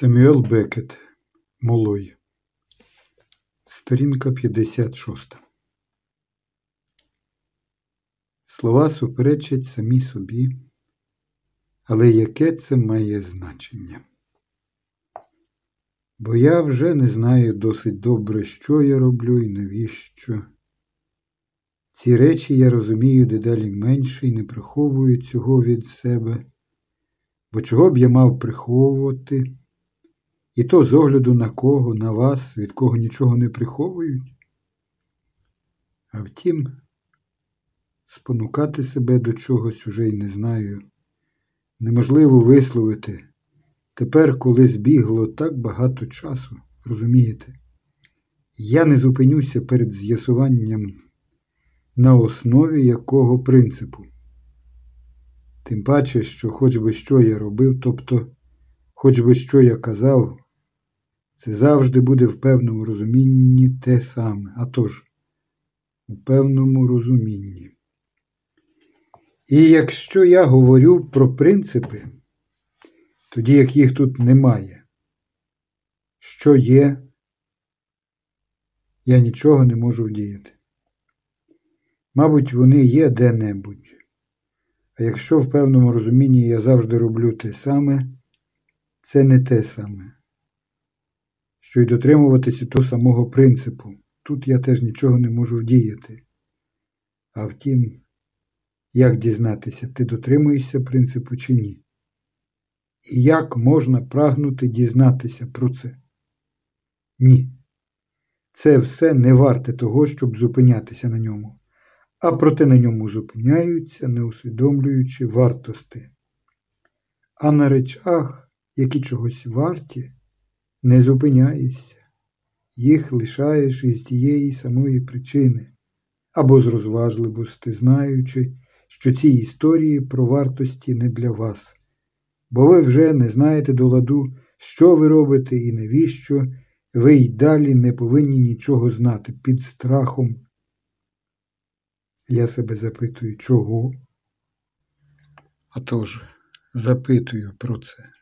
Семюел Бекет Молой. Сторінка 56. Слова суперечать самі собі, але яке це має значення? Бо я вже не знаю досить добре, що я роблю і навіщо. Ці речі я розумію дедалі менше і не приховую цього від себе, бо чого б я мав приховувати? І то з огляду на кого, на вас, від кого нічого не приховують. А втім, спонукати себе до чогось уже й не знаю. Неможливо висловити тепер, коли збігло так багато часу, розумієте? Я не зупинюся перед з'ясуванням, на основі якого принципу. Тим паче, що хоч би що я робив, тобто, хоч би що я казав, це завжди буде в певному розумінні те саме, а тож, у певному розумінні. І якщо я говорю про принципи, тоді як їх тут немає, що є, я нічого не можу вдіяти. Мабуть, вони є де-небудь. А якщо в певному розумінні я завжди роблю те саме, це не те саме що й дотримуватися того самого принципу. Тут я теж нічого не можу вдіяти. А втім, як дізнатися, ти дотримуєшся принципу чи ні? І як можна прагнути дізнатися про це? Ні. Це все не варте того, щоб зупинятися на ньому, а проте на ньому зупиняються, не усвідомлюючи вартости. А на речах, які чогось варті, не зупиняєшся, їх лишаєш із тієї самої причини, або з розважливості, знаючи, що ці історії про вартості не для вас, бо ви вже не знаєте до ладу, що ви робите і навіщо, ви й далі не повинні нічого знати під страхом. Я себе запитую, чого? А тож, запитую про це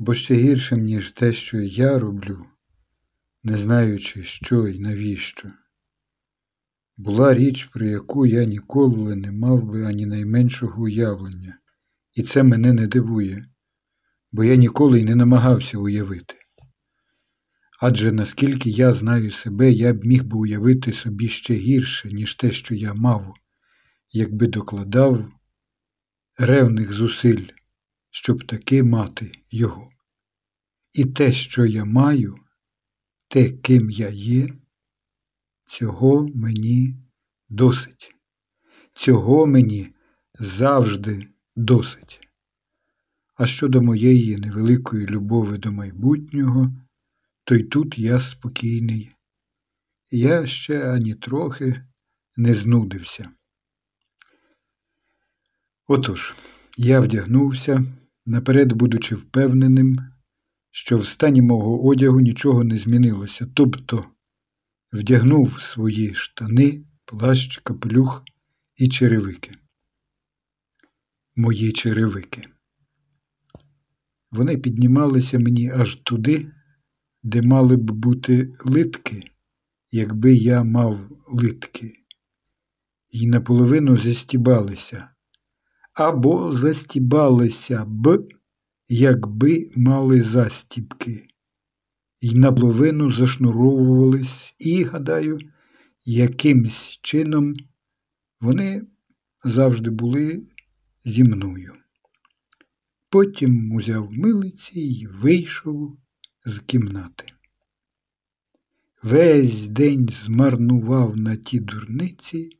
бо ще гіршим, ніж те, що я роблю, не знаючи, що і навіщо. Була річ, про яку я ніколи не мав би ані найменшого уявлення, і це мене не дивує, бо я ніколи й не намагався уявити. Адже наскільки я знаю себе, я б міг би уявити собі ще гірше, ніж те, що я мав, якби докладав ревних зусиль, щоб таки мати його. І те, що я маю, те, ким я є, цього мені досить. Цього мені завжди досить. А щодо моєї невеликої любові до майбутнього, то й тут я спокійний. Я ще ані трохи не знудився. Отож, я вдягнувся, наперед будучи впевненим що в стані мого одягу нічого не змінилося, тобто вдягнув свої штани, плащ, капелюх і черевики. Мої черевики. Вони піднімалися мені аж туди, де мали б бути литки, якби я мав литки, і наполовину застібалися або застібалися б якби мали застібки, й наполовину зашнуровувались, і, гадаю, якимсь чином вони завжди були зі мною. Потім узяв милиці і вийшов з кімнати. Весь день змарнував на ті дурниці,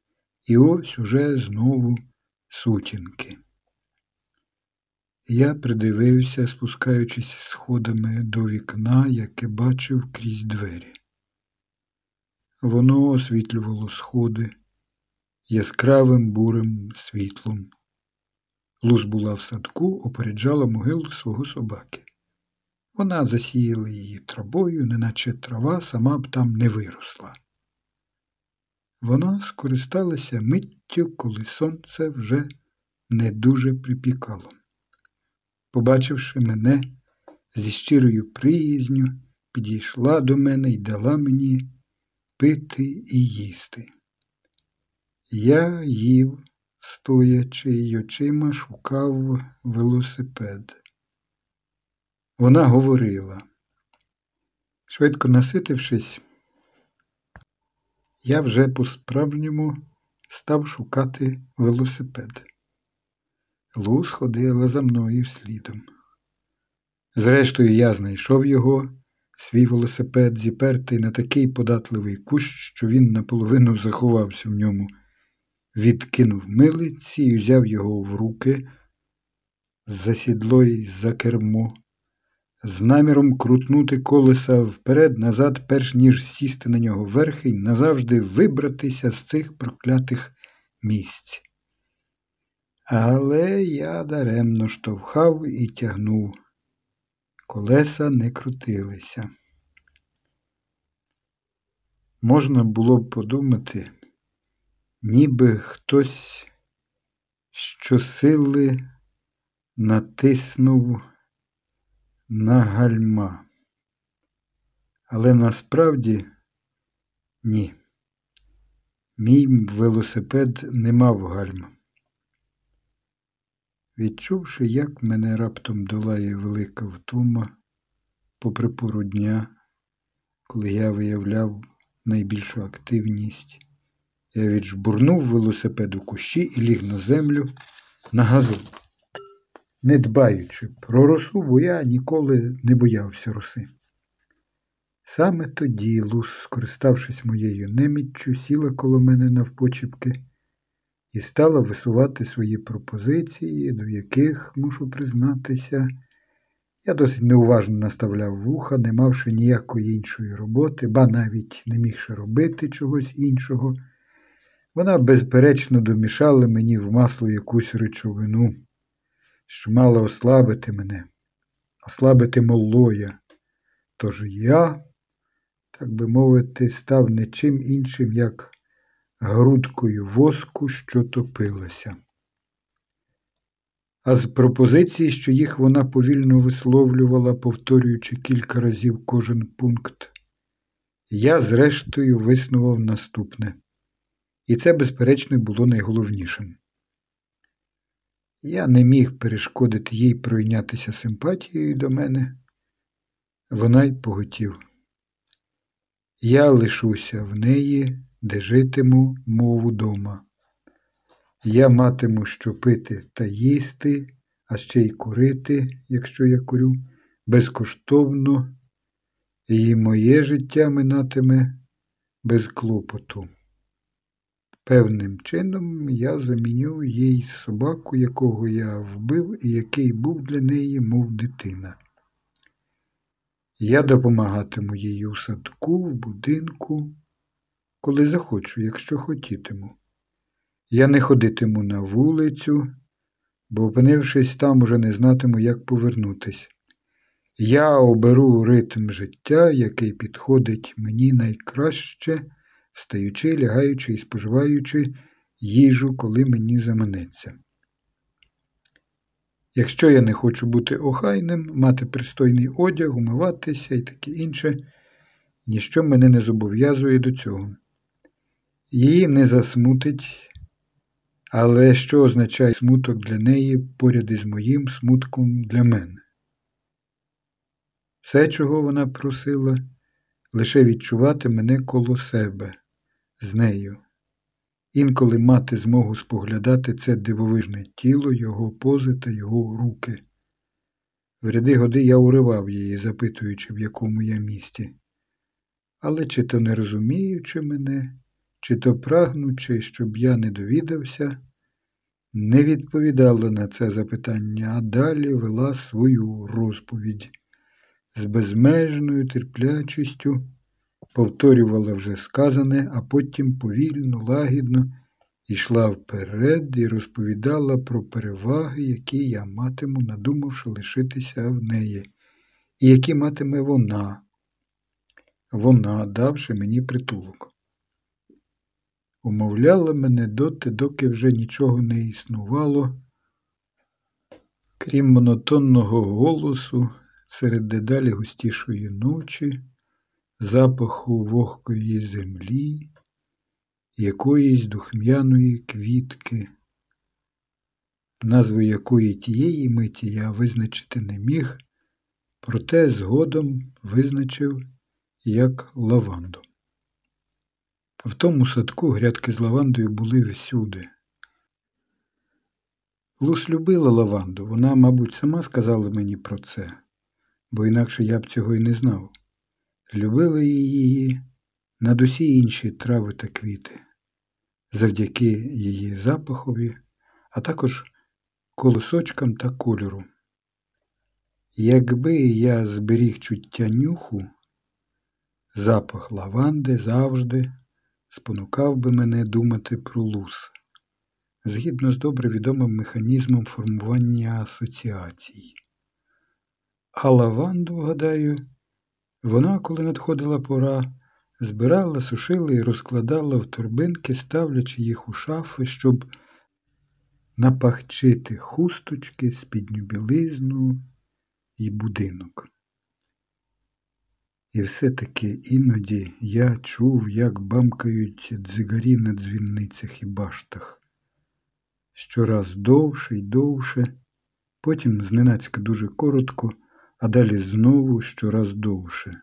і ось уже знову сутінки. Я придивився, спускаючись сходами до вікна, яке бачив крізь двері. Воно освітлювало сходи яскравим бурим світлом. Луз була в садку, опереджала могилу свого собаки. Вона засіяла її травою, неначе трава сама б там не виросла. Вона скористалася миттю, коли сонце вже не дуже припікало. Побачивши мене, зі щирою приязню підійшла до мене і дала мені пити і їсти. Я їв, стоячи й очима шукав велосипед. Вона говорила. Швидко наситившись, я вже по-справжньому став шукати велосипед. Луз ходила за мною слідом. Зрештою, я знайшов його, свій велосипед, зіпертий на такий податливий кущ, що він наполовину заховався в ньому, відкинув милиці і взяв його в руки за сідло й за кермо, з наміром крутнути колеса вперед-назад, перш ніж сісти на нього верхи й назавжди вибратися з цих проклятих місць. Але я даремно штовхав і тягнув. Колеса не крутилися. Можна було б подумати, ніби хтось щосили натиснув на гальма. Але насправді ні. Мій велосипед не мав гальма. Відчувши, як мене раптом долає велика втома, попри пору дня, коли я виявляв найбільшу активність, я віджбурнув велосипед у кущі і ліг на землю на газу, не дбаючи про росу, бо я ніколи не боявся роси. Саме тоді Лус, скориставшись моєю неміччю, сіла коло мене навпочіпки і стала висувати свої пропозиції, до яких, мушу признатися, я досить неуважно наставляв вуха, не мавши ніякої іншої роботи, ба навіть не мігши робити чогось іншого. Вона, безперечно, домішала мені в масло якусь речовину, що мала ослабити мене, ослабити молоя. Тож я, так би мовити, став не чим іншим, як грудкою воску, що топилася. А з пропозицій, що їх вона повільно висловлювала, повторюючи кілька разів кожен пункт, я, зрештою, виснував наступне, і це, безперечно, було найголовнішим. Я не міг перешкодити їй пройнятися симпатією до мене, вона й поготів. Я лишуся в неї де житиму, мов дома. Я матиму що пити та їсти, а ще й курити, якщо я курю, безкоштовно, і моє життя минатиме без клопоту. Певним чином я заміню їй собаку, якого я вбив і який був для неї, мов дитина. Я допомагатиму їй у садку, в будинку, коли захочу, якщо хотітиму. Я не ходитиму на вулицю, бо, опинившись там, уже не знатиму, як повернутись. Я оберу ритм життя, який підходить мені найкраще, встаючи, лягаючи і споживаючи їжу, коли мені заманеться. Якщо я не хочу бути охайним, мати пристойний одяг, умиватися і таке інше, ніщо мене не зобов'язує до цього її не засмутить, але що означає смуток для неї поряд із моїм смутком для мене? Все, чого вона просила, лише відчувати мене коло себе, з нею, інколи мати змогу споглядати це дивовижне тіло, його пози та його руки. В ряди годи я уривав її, запитуючи, в якому я місті. Але чи то не розуміючи мене, чи то прагнучи, щоб я не довідався, не відповідала на це запитання, а далі вела свою розповідь з безмежною терплячістю, повторювала вже сказане, а потім повільно, лагідно йшла вперед і розповідала про переваги, які я матиму, надумавши лишитися в неї, і які матиме вона, вона, давши мені притулок. Умовляла мене доти, доки вже нічого не існувало, крім монотонного голосу, серед дедалі густішої ночі, запаху вогкої землі, якоїсь духмяної квітки, назву якої тієї миті я визначити не міг, проте згодом визначив як лаванду. В тому садку грядки з лавандою були всюди. Лус любила лаванду, вона, мабуть, сама сказала мені про це, бо інакше я б цього й не знав. Любили її над усі інші трави та квіти, завдяки її запахові, а також колосочкам та кольору. Якби я зберіг чуття нюху, запах лаванди завжди спонукав би мене думати про лус, згідно з добре відомим механізмом формування асоціацій. А лаванду, гадаю, вона, коли надходила пора, збирала, сушила і розкладала в торбинки, ставлячи їх у шафи, щоб напахчити хусточки, спідню білизну і будинок. І все-таки іноді я чув, як бамкають дзигарі на дзвінницях і баштах. Щораз довше й довше, потім зненацька дуже коротко, а далі знову щораз довше.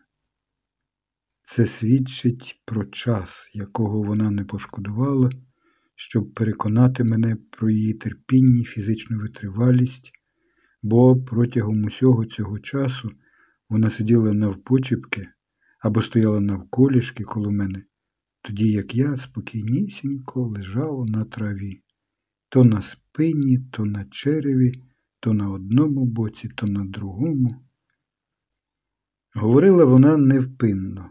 Це свідчить про час, якого вона не пошкодувала, щоб переконати мене про її терпінні, фізичну витривалість, бо протягом усього цього часу. Вона сиділа навпочіпки або стояла навколішки коло мене, тоді як я спокійнісінько лежав на траві, то на спині, то на череві, то на одному боці, то на другому. Говорила вона невпинно.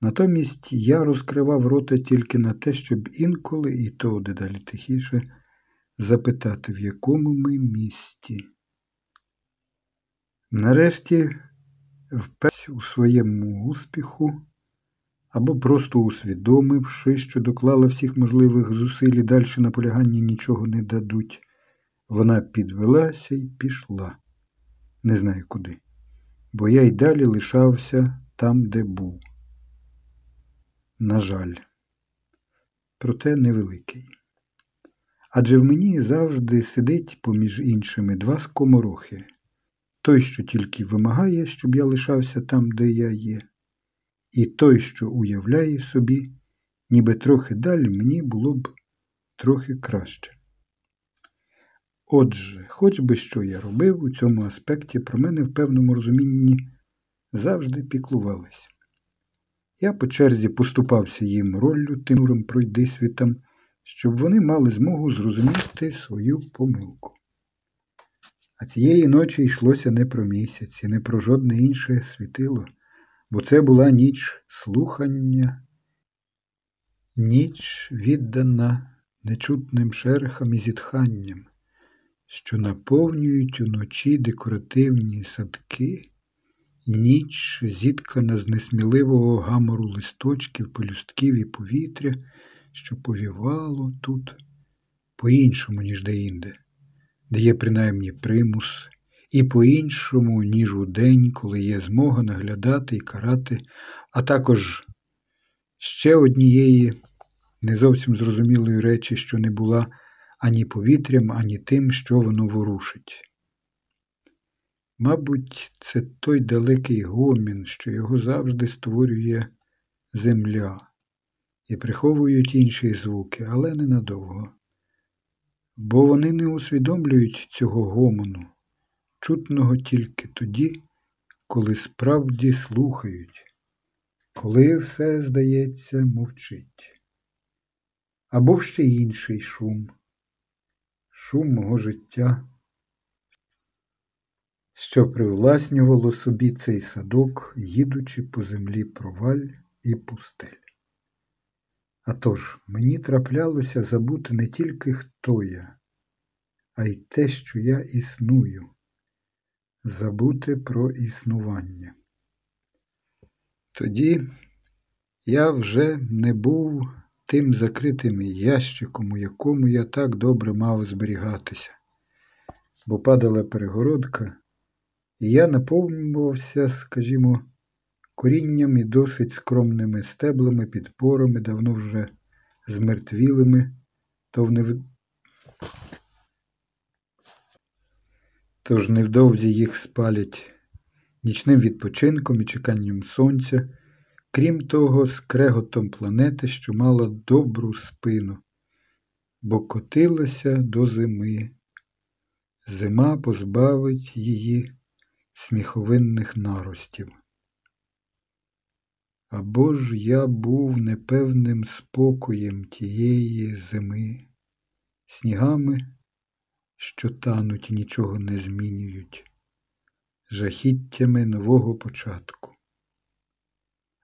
Натомість я розкривав рота тільки на те, щоб інколи, і то дедалі тихіше, запитати, в якому ми місті. Нарешті впевнений у своєму успіху або просто усвідомивши, що доклала всіх можливих зусиль і далі наполягання нічого не дадуть, вона підвелася і пішла, не знаю куди, бо я й далі лишався там, де був. На жаль, проте невеликий. Адже в мені завжди сидить поміж іншими два скоморохи той, що тільки вимагає, щоб я лишався там, де я є, і той, що уявляє собі, ніби трохи далі мені було б трохи краще. Отже, хоч би що я робив у цьому аспекті, про мене в певному розумінні завжди піклувались. Я по черзі поступався їм роллю тим пройди світам, щоб вони мали змогу зрозуміти свою помилку. А цієї ночі йшлося не про місяць і не про жодне інше світило, бо це була ніч слухання, ніч віддана нечутним шерхам і зітханням, що наповнюють уночі декоративні садки, ніч зіткана з несміливого гамору листочків, пелюстків і повітря, що повівало тут по-іншому, ніж деінде де є принаймні примус, і по-іншому, ніж у день, коли є змога наглядати і карати, а також ще однієї не зовсім зрозумілої речі, що не була ані повітрям, ані тим, що воно ворушить. Мабуть, це той далекий гомін, що його завжди створює земля, і приховують інші звуки, але ненадовго бо вони не усвідомлюють цього гомону, чутного тільки тоді, коли справді слухають, коли все, здається, мовчить. Або ще інший шум, шум мого життя, що привласнювало собі цей садок, їдучи по землі проваль і пустель. А тож, мені траплялося забути не тільки хто я, а й те, що я існую, забути про існування. Тоді я вже не був тим закритим ящиком, у якому я так добре мав зберігатися, бо падала перегородка, і я наповнювався, скажімо, корінням і досить скромними стеблами, підпорами, давно вже змертвілими, то не Тож невдовзі їх спалять нічним відпочинком і чеканням сонця, крім того, скреготом планети, що мала добру спину, бо котилася до зими. Зима позбавить її сміховинних наростів. Або ж я був непевним спокоєм тієї зими, снігами, що тануть нічого не змінюють, жахіттями нового початку.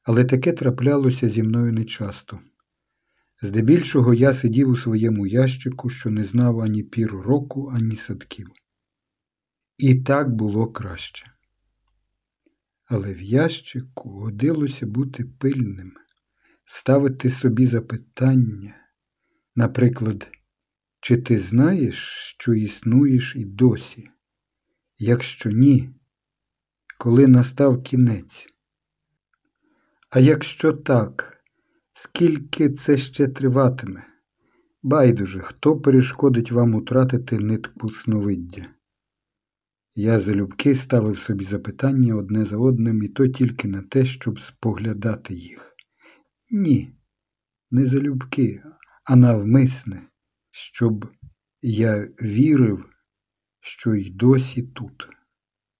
Але таке траплялося зі мною нечасто. Здебільшого я сидів у своєму ящику, що не знав ані пір року, ані садків. І так було краще. Але в ящику годилося бути пильним, ставити собі запитання, наприклад, чи ти знаєш, що існуєш і досі? Якщо ні, коли настав кінець? А якщо так, скільки це ще триватиме? Байдуже, хто перешкодить вам утратити нитку сновиддя? Я залюбки ставив собі запитання одне за одним, і то тільки на те, щоб споглядати їх. Ні, не залюбки, а навмисне, щоб я вірив, що й досі тут.